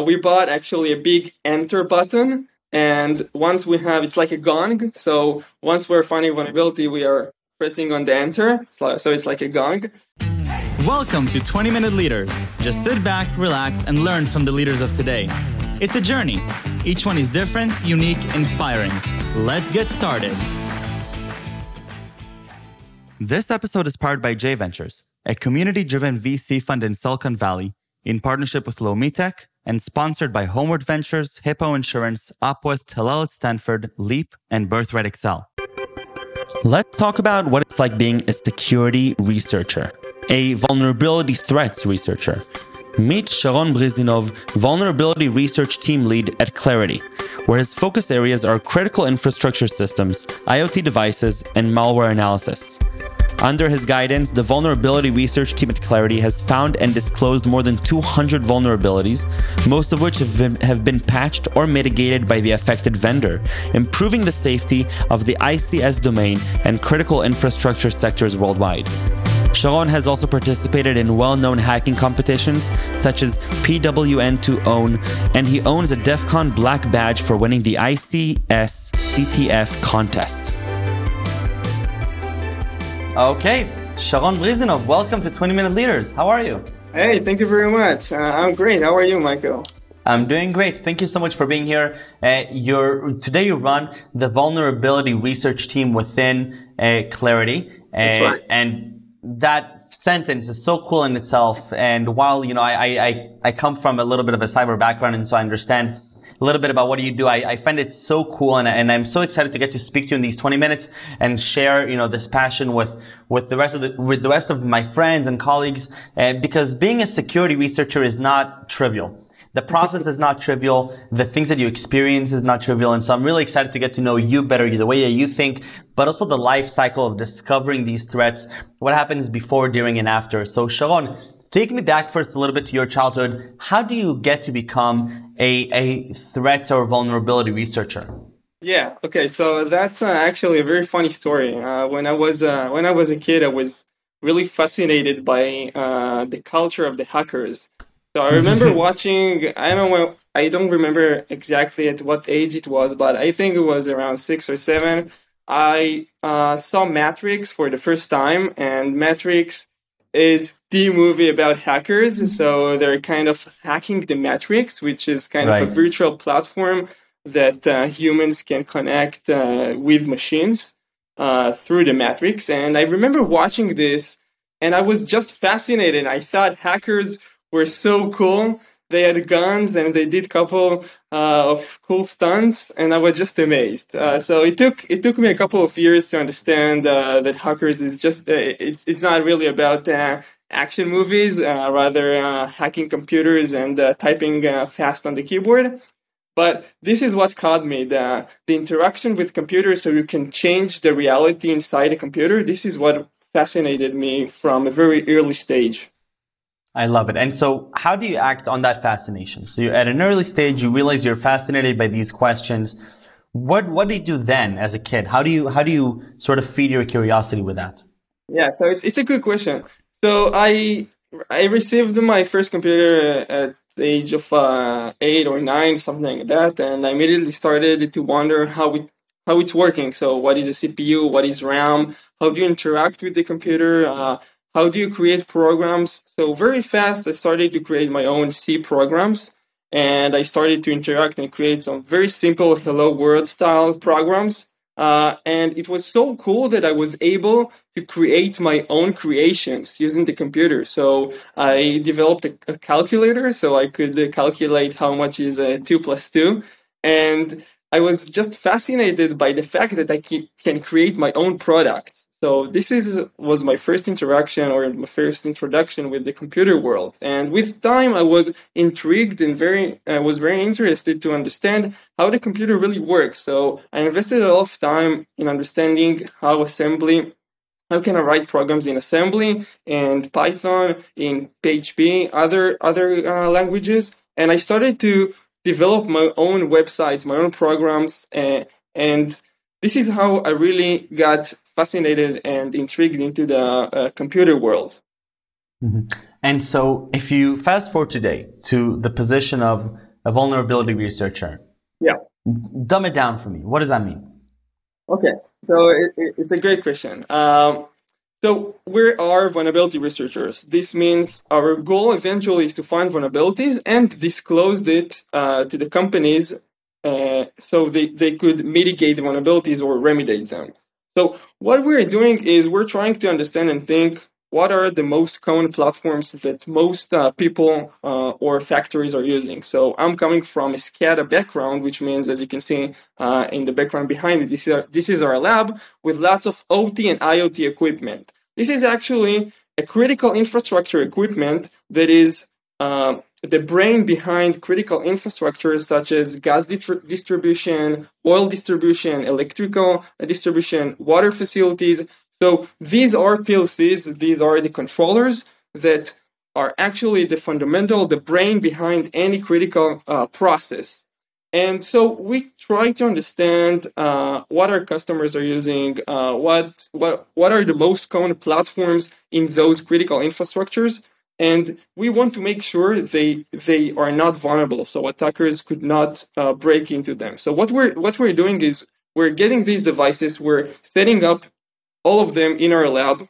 we bought actually a big enter button. And once we have, it's like a gong. So once we're finding vulnerability, we are pressing on the enter. So it's like a gong. Welcome to 20 Minute Leaders. Just sit back, relax, and learn from the leaders of today. It's a journey. Each one is different, unique, inspiring. Let's get started. This episode is powered by J Ventures, a community driven VC fund in Silicon Valley, in partnership with Lomitech and sponsored by Homeward Ventures, Hippo Insurance, Upwest, Hillel at Stanford, Leap, and Birthright Excel. Let's talk about what it's like being a security researcher, a vulnerability threats researcher. Meet Sharon Brizinov, vulnerability research team lead at Claroty, where his focus areas are critical infrastructure systems, IoT devices, and malware analysis. Under his guidance, the vulnerability research team at Claroty has found and disclosed more than 200 vulnerabilities, most of which have been, have been patched or mitigated by the affected vendor, improving the safety of the ICS domain and critical infrastructure sectors worldwide. Sharon has also participated in well known hacking competitions such as Pwn2Own, and he owns a DEF CON black badge for winning the ICS CTF contest. Okay, Sharon Brizinov, welcome to 20 Minute Leaders. How are you? Hey, thank you very much. Uh, I'm great. How are you, Michael? I'm doing great. Thank you so much for being here. Uh, you're, today you run the vulnerability research team within uh, Claroty. Uh, That's right. And that sentence is so cool in itself. And while, you know, I, I, I come from a little bit of a cyber background and so I understand a little bit about what do you do. I, I find it so cool and, and I'm so excited to get to speak to you in these 20 minutes and share, you know, this passion with, with the rest of the, with the rest of my friends and colleagues. Uh, because being a security researcher is not trivial. The process is not trivial. The things that you experience is not trivial. And so I'm really excited to get to know you better, the way that you think, but also the life cycle of discovering these threats, what happens before, during, and after. So Sharon, take me back first a little bit to your childhood. How do you get to become a, a threat or vulnerability researcher? Yeah. Okay. So that's uh, actually a very funny story. Uh, when I was uh, when I was a kid, I was really fascinated by uh, the culture of the hackers. So I remember watching. I don't know. I don't remember exactly at what age it was, but I think it was around six or seven. I uh, saw Matrix for the first time, and Matrix is the movie about hackers. So they're kind of hacking the Matrix, which is kind right. of a virtual platform that uh, humans can connect uh, with machines uh, through the Matrix. And I remember watching this and I was just fascinated. I thought hackers were so cool. They had guns and they did a couple uh, of cool stunts, and I was just amazed. Uh, so it took it took me a couple of years to understand uh, that hackers is just it's it's not really about action movies, uh, rather uh, hacking computers and uh, typing fast on the keyboard. But this is what caught me the, the interaction with computers so you can change the reality inside a computer. This is what fascinated me from a very early stage. I love it. And so, how do you act on that fascination? So, you're at an early stage, you realize you're fascinated by these questions. What What do you do then as a kid? How do you How do you sort of feed your curiosity with that? Yeah, so it's it's a good question. So I I received my first computer at the age of uh, eight or nine, something like that, and I immediately started to wonder how it how it's working. So what is a CPU? What is RAM? How do you interact with the computer? Uh, how do you create programs? So very fast, I started to create my own C programs, and I started to interact and create some very simple Hello World style programs uh, and it was so cool that I was able to create my own creations using the computer. So I developed a, a calculator so I could uh, calculate how much is uh, 2 plus 2. And I was just fascinated by the fact that I can create my own products. So this is was my first interaction or my first introduction with the computer world. And with time, I was intrigued and very I was very interested to understand how the computer really works. So I invested a lot of time in understanding how assembly how can I write programs in assembly and Python in PHP, other other uh, languages, and I started to develop my own websites, my own programs, uh, and this is how I really got fascinated and intrigued into the uh, computer world. Mm-hmm. And so, if you fast forward today to the position of a vulnerability researcher. Yeah. Dumb it down for me. What does that mean? Okay, so it, it, it's a great question. Um, so we are vulnerability researchers. This means our goal eventually is to find vulnerabilities and disclose it uh, to the companies uh, so they, they could mitigate the vulnerabilities or remediate them. So what we're doing is we're trying to understand and think what are the most common platforms that most uh, people uh, or factories are using. So I'm coming from a SCADA background, which means, as you can see uh, in the background behind me, this is, our, this is our lab with lots of OT and IoT equipment. This is actually a critical infrastructure equipment that is uh, the brain behind critical infrastructures such as gas distribution, oil distribution, electrical distribution, water facilities, so these are PLCs, these are the controllers that are actually the fundamental, the brain behind any critical uh, process. And so we try to understand uh, what our customers are using, uh, what what what are the most common platforms in those critical infrastructures, and we want to make sure they they are not vulnerable, so attackers could not uh, break into them. So what we're what we're doing is we're getting these devices, we're setting up all of them in our lab.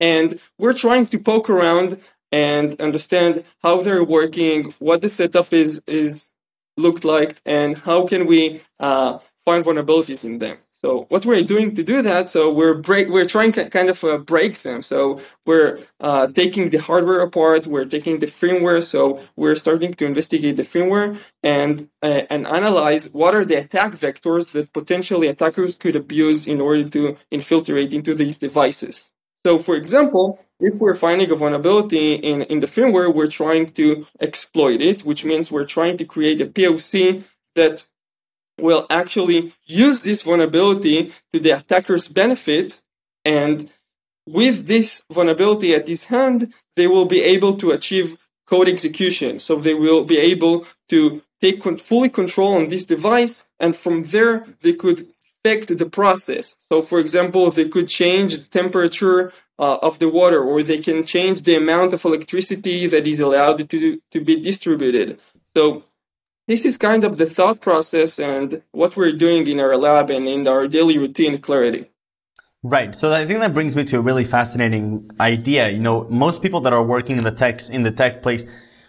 And we're trying to poke around and understand how they're working, what the setup is is looked like, and how can we uh, find vulnerabilities in them. So what we're doing to do that, so we're break, we're trying to kind of uh, break them. So we're uh, taking the hardware apart, we're taking the firmware. So we're starting to investigate the firmware and uh, and analyze what are the attack vectors that potentially attackers could abuse in order to infiltrate into these devices. So for example, if we're finding a vulnerability in, in the firmware, we're trying to exploit it, which means we're trying to create a POC that will actually use this vulnerability to the attacker's benefit. And with this vulnerability at his hand, they will be able to achieve code execution. So they will be able to take fully control on this device. And from there, they could affect the process. So, for example, they could change the temperature uh, of the water, or they can change the amount of electricity that is allowed to, to be distributed. So this is kind of the thought process and what we're doing in our lab and in our daily routine Claroty. Right. So I think that brings me to a really fascinating idea. You know, most people that are working in the tech in the tech place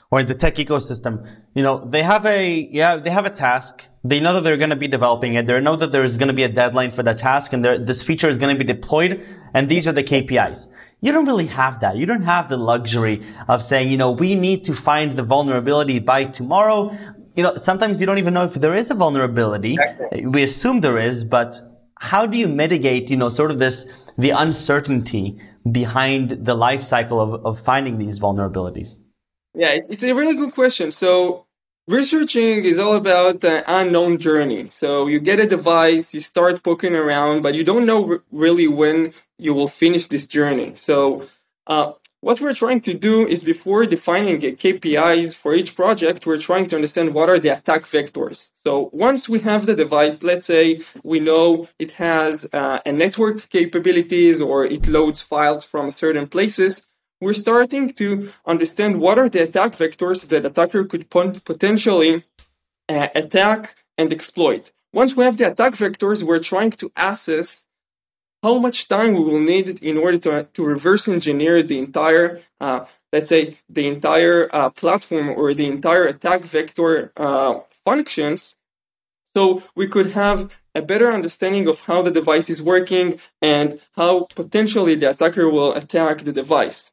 or in the tech ecosystem, you know, they have a yeah, they have a task. They know that they're going to be developing it. They know that there is going to be a deadline for that task, and this feature is going to be deployed. And these are the KPIs. You don't really have that. You don't have the luxury of saying, you know, we need to find the vulnerability by tomorrow you know, sometimes you don't even know if there is a vulnerability. Exactly. We assume there is, but how do you mitigate, you know, sort of this, the uncertainty behind the life cycle of, of finding these vulnerabilities? Yeah, it's a really good question. So researching is all about an unknown journey. So you get a device, you start poking around, but you don't know really when you will finish this journey. So uh, what we're trying to do is before defining KPIs for each project, we're trying to understand what are the attack vectors. So once we have the device, let's say we know it has uh, a network capabilities or it loads files from certain places, we're starting to understand what are the attack vectors that attacker could potentially uh, attack and exploit. Once we have the attack vectors, we're trying to assess how much time we will need in order to, to reverse engineer the entire, uh, let's say, the entire uh, platform or the entire attack vector uh, functions. So we could have a better understanding of how the device is working and how potentially the attacker will attack the device.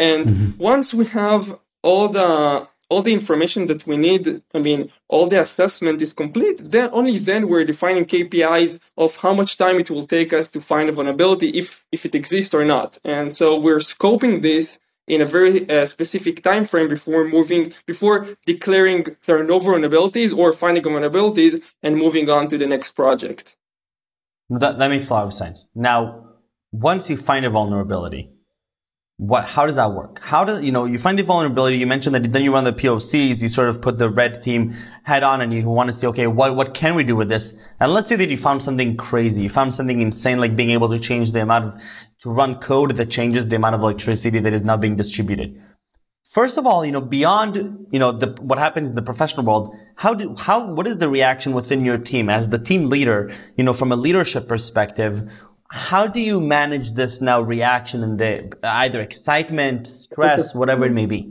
And mm-hmm. once we have all the all the information that we need, I mean, all the assessment is complete, then only then we're defining KPIs of how much time it will take us to find a vulnerability if, if it exists or not. And so we're scoping this in a very uh, specific time frame before moving, before declaring there are no vulnerabilities or finding vulnerabilities and moving on to the next project. That, that makes a lot of sense. Now, once you find a vulnerability, what how does that work? How do you know you find the vulnerability you mentioned that then you run the pocs you sort of put the red team head on and you want to see okay what what can we do with this? And let's say that you found something crazy you found something insane like being able to change the amount of to run code that changes the amount of electricity that is now being distributed. First of all, you know, beyond you know the, what happens in the professional world, how do how what is the reaction within your team? As the team leader? You know, from a leadership perspective, how do you manage this now reaction and the either excitement, stress, whatever it may be?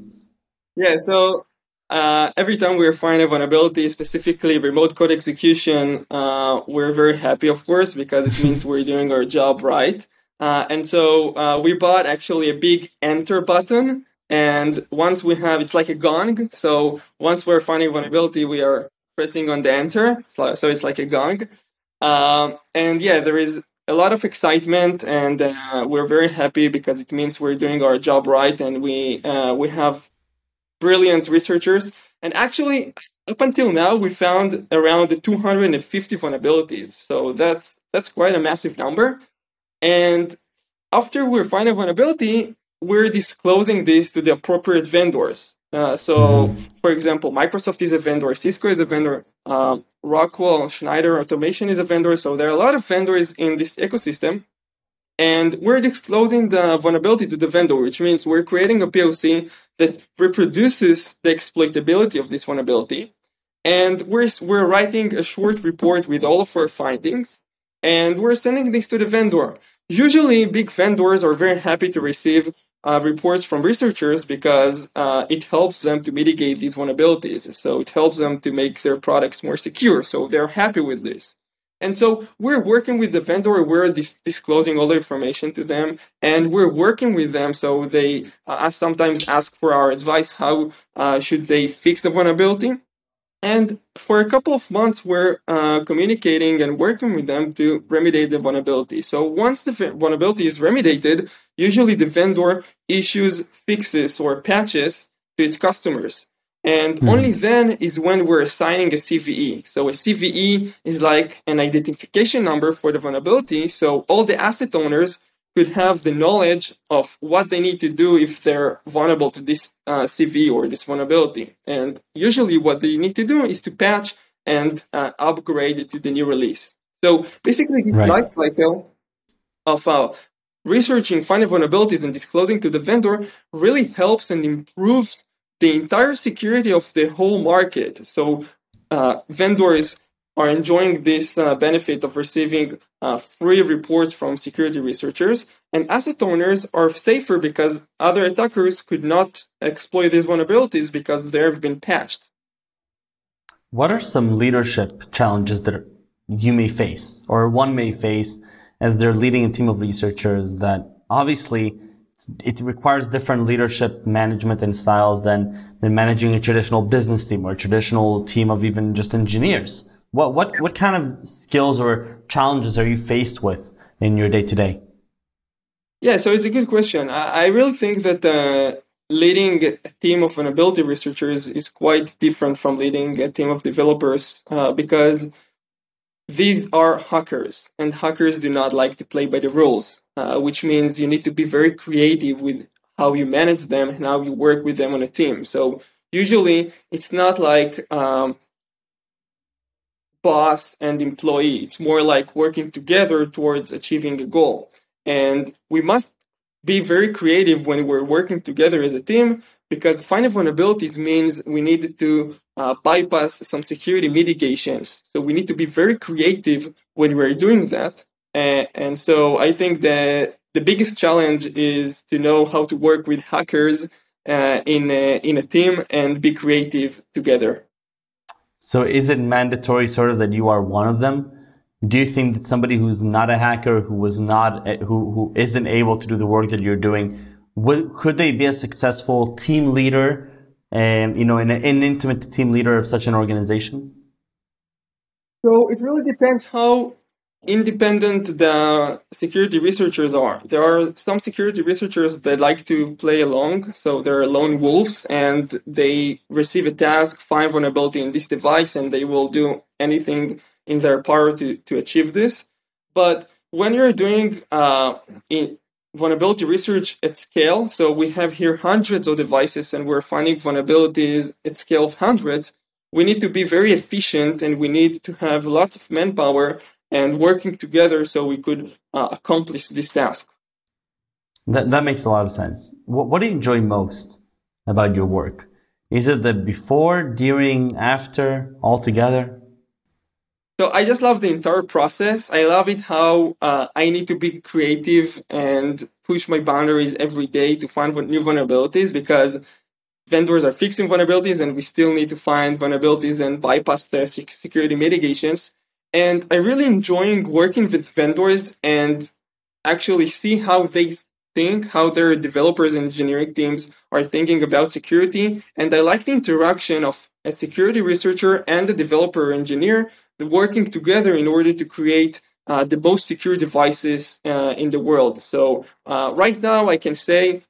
Yeah, so uh, every time we find a vulnerability, specifically remote code execution, uh, we're very happy, of course, because it means we're doing our job right. Uh, and so uh, we bought actually a big enter button. And once we have, it's like a gong. So once we're finding vulnerability, we are pressing on the enter. So it's like a gong. Um, and yeah, there is a lot of excitement, and uh, we're very happy because it means we're doing our job right, and we uh, we have brilliant researchers. And actually, up until now, we found around 250 vulnerabilities. So that's that's quite a massive number. And after we find a vulnerability, we're disclosing this to the appropriate vendors. Uh, so, for example, Microsoft is a vendor, Cisco is a vendor, um, Rockwell, Schneider Automation is a vendor. So there are a lot of vendors in this ecosystem. And we're disclosing the vulnerability to the vendor, which means we're creating a POC that reproduces the exploitability of this vulnerability. And we're, we're writing a short report with all of our findings, and we're sending this to the vendor. Usually, big vendors are very happy to receive uh, reports from researchers because uh, it helps them to mitigate these vulnerabilities. So it helps them to make their products more secure. So they're happy with this. And so we're working with the vendor, we're dis- disclosing all the information to them, and we're working with them. So they uh, sometimes ask for our advice how uh, should they fix the vulnerability. And for a couple of months, we're uh, communicating and working with them to remediate the vulnerability. So once the vulnerability is remediated, usually the vendor issues fixes or patches to its customers. And mm. only then is when we're assigning a CVE. So a CVE is like an identification number for the vulnerability. So all the asset owners could have the knowledge of what they need to do if they're vulnerable to this uh, CVE or this vulnerability. And usually what they need to do is to patch and uh, upgrade it to the new release. So basically this right. life cycle of uh, researching, finding vulnerabilities and disclosing to the vendor really helps and improves the entire security of the whole market. So uh, vendors are enjoying this uh, benefit of receiving uh, free reports from security researchers, and asset owners are safer because other attackers could not exploit these vulnerabilities because they have been patched. What are some leadership challenges that you may face, or one may face, as they're leading a team of researchers that obviously it requires different leadership management and styles than, than managing a traditional business team or a traditional team of even just engineers. What, what, what kind of skills or challenges are you faced with in your day to day? Yeah, so it's a good question. I, I really think that uh, leading a team of an vulnerability researchers is quite different from leading a team of developers uh, because these are hackers, and hackers do not like to play by the rules, uh, which means you need to be very creative with how you manage them and how you work with them on a team. So usually it's not like um, boss and employee. It's more like working together towards achieving a goal. And we must be very creative when we're working together as a team because finding vulnerabilities means we need to uh, bypass some security mitigations. So we need to be very creative when we're doing that. And, and so I think that the biggest challenge is to know how to work with hackers uh, in, a, in a team and be creative together. So is it mandatory sort of that you are one of them? Do you think that somebody who's not a hacker, who was not, who, who isn't able to do the work that you're doing, would, could they be a successful team leader and, you know, an, an intimate team leader of such an organization? So it really depends how independent the security researchers are. There are some security researchers that like to play along, so they're lone wolves and they receive a task, find vulnerability in this device, and they will do anything in their power to, to achieve this. But when you're doing uh, vulnerability research at scale, so we have here hundreds of devices and we're finding vulnerabilities at scale of hundreds, we need to be very efficient and we need to have lots of manpower and working together so we could uh, accomplish this task. That, that makes a lot of sense. What, what do you enjoy most about your work? Is it the before, during, after, all together? So I just love the entire process. I love it how uh, I need to be creative and push my boundaries every day to find new vulnerabilities because vendors are fixing vulnerabilities and we still need to find vulnerabilities and bypass their security mitigations. And I really enjoying working with vendors and actually see how they think, how their developers and engineering teams are thinking about security. And I like the interaction of a security researcher and a developer engineer working together in order to create uh, the most secure devices uh, in the world. So uh, right now, I can say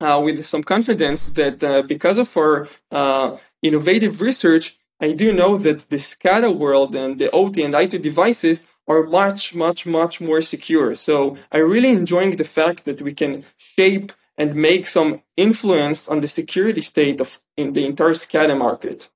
uh, with some confidence that uh, because of our uh, innovative research, I do know that the SCADA world and the OT and IT devices are much, much, much more secure. So I'm really enjoying the fact that we can shape and make some influence on the security state of in the entire SCADA market.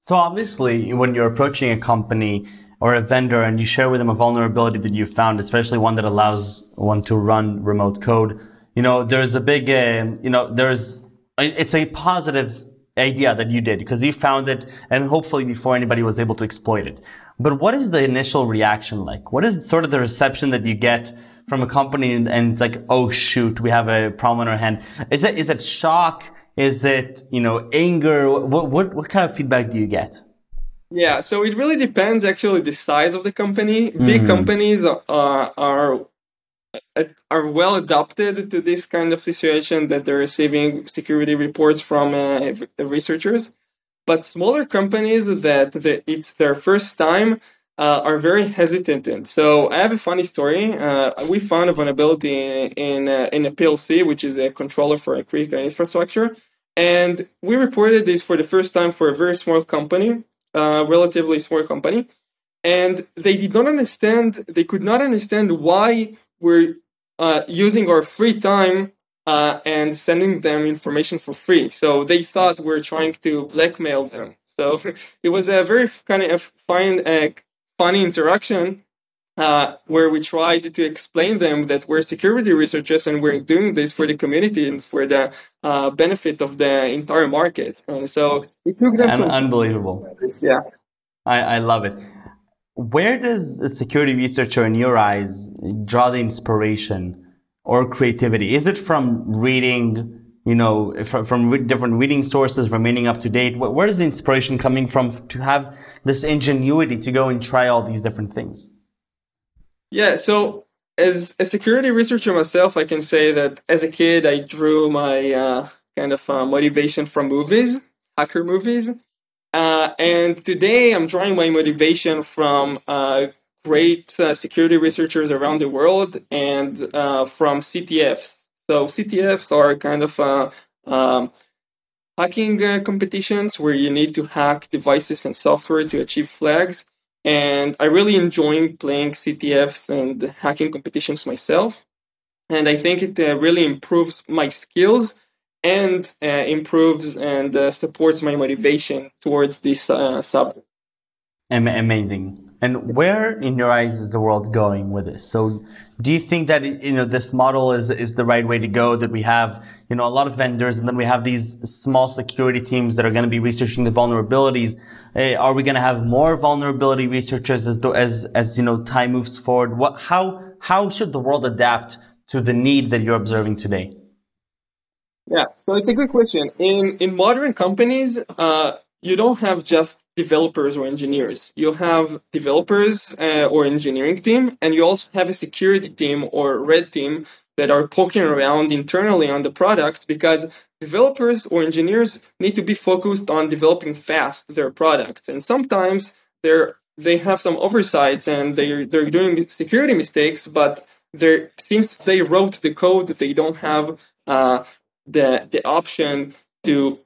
So obviously, when you're approaching a company or a vendor and you share with them a vulnerability that you found, especially one that allows one to run remote code, you know, there's a big, uh, you know, there's, it's a positive idea that you did because you found it and hopefully before anybody was able to exploit it. But what is the initial reaction like? What is sort of the reception that you get from a company and, and it's like, oh shoot, we have a problem on our hand? Is it, is it shock? Is it, you know, anger? What, what, what kind of feedback do you get? Yeah, so it really depends actually the size of the company. Mm. Big companies are, are are well adapted to this kind of situation that they're receiving security reports from uh, researchers. But smaller companies that it's their first time uh, are very hesitant. So I have a funny story. Uh, we found a vulnerability in in, uh, in a PLC, which is a controller for a critical infrastructure, and we reported this for the first time for a very small company, uh, relatively small company, and they did not understand. They could not understand why we're uh, using our free time uh, and sending them information for free. So they thought we're trying to blackmail them. So it was a very kind of fine, uh, funny interaction uh, where we tried to explain them that we're security researchers and we're doing this for the community and for the uh, benefit of the entire market. And so it took them some unbelievable. Yeah, I, I love it. Where does a security researcher, in your eyes, draw the inspiration or creativity? Is it from reading? You know, from, from different reading sources, remaining up to date. Where Where is the inspiration coming from to have this ingenuity to go and try all these different things? Yeah, so as a security researcher myself, I can say that as a kid, I drew my uh, kind of uh, motivation from movies, hacker movies. Uh, and today, I'm drawing my motivation from uh, great uh, security researchers around the world and uh, from CTFs. So, CTFs are kind of um, hacking competitions where you need to hack devices and software to achieve flags and I really enjoy playing CTFs and hacking competitions myself. And I think it uh, really improves my skills and uh, improves and uh, supports my motivation towards this uh, subject. Amazing. And where, in your eyes, is the world going with this? So, do you think that you know this model is is the right way to go? That we have you know a lot of vendors, and then we have these small security teams that are going to be researching the vulnerabilities. Uh, are we going to have more vulnerability researchers as as as you know time moves forward? What how how should the world adapt to the need that you're observing today? Yeah, so it's a good question. In in modern companies, uh, you don't have just developers or engineers. You have developers uh, or engineering team, and you also have a security team or red team that are poking around internally on the product because developers or engineers need to be focused on developing fast their products. And sometimes they're they have some oversights and they're they're doing security mistakes, but since they wrote the code, they don't have uh, the the option to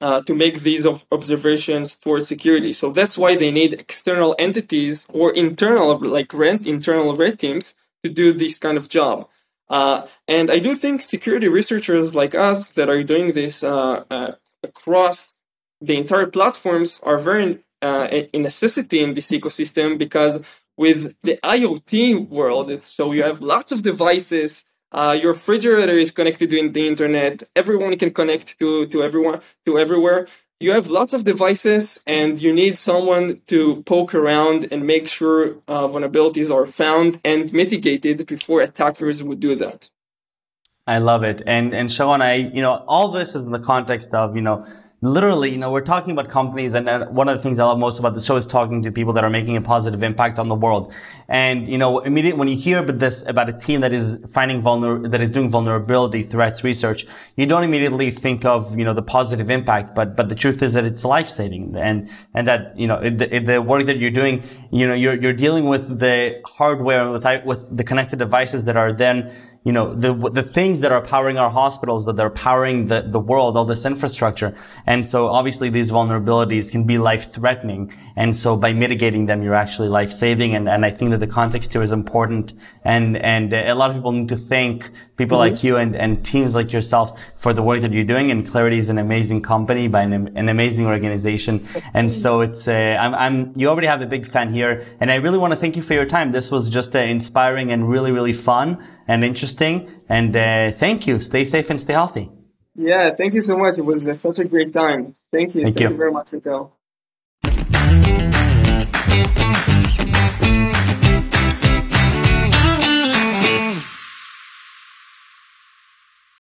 uh, to make these observations towards security. So that's why they need external entities or internal, like rent, internal red teams to do this kind of job. Uh, and I do think security researchers like us that are doing this uh, uh across the entire platforms are very uh, a necessity in this ecosystem because with the IoT world, so you have lots of devices Uh, your refrigerator is connected to the internet. Everyone can connect to, to everyone, to everywhere. You have lots of devices and you need someone to poke around and make sure uh, vulnerabilities are found and mitigated before attackers would do that. I love it. And, and Sharon, I, you know, all this is in the context of, you know, literally, you know, we're talking about companies, and uh, one of the things I love most about the show is talking to people that are making a positive impact on the world. And you know, immediately when you hear about this about a team that is finding vulner that is doing vulnerability threats research, you don't immediately think of you know the positive impact, but but the truth is that it's life saving, and and that you know the, the work that you're doing, you know, you're you're dealing with the hardware with with the connected devices that are then you know, the, the things that are powering our hospitals, that are powering the, the world, all this infrastructure. And so obviously these vulnerabilities can be life threatening. And so by mitigating them, you're actually life saving. And, and I think that the context here is important. And, and a lot of people need to thank people mm-hmm. like you and, and teams like yourselves for the work that you're doing. And Claroty is an amazing company by an, an amazing organization. And so it's, uh, I'm, I'm, you already have a big fan here. And I really want to thank you for your time. This was just uh, inspiring and really, really fun and interesting. And uh, thank you. Stay safe and stay healthy. Yeah, thank you so much. It was uh, such a great time. Thank you. Thank, thank you. you very much, Miguel.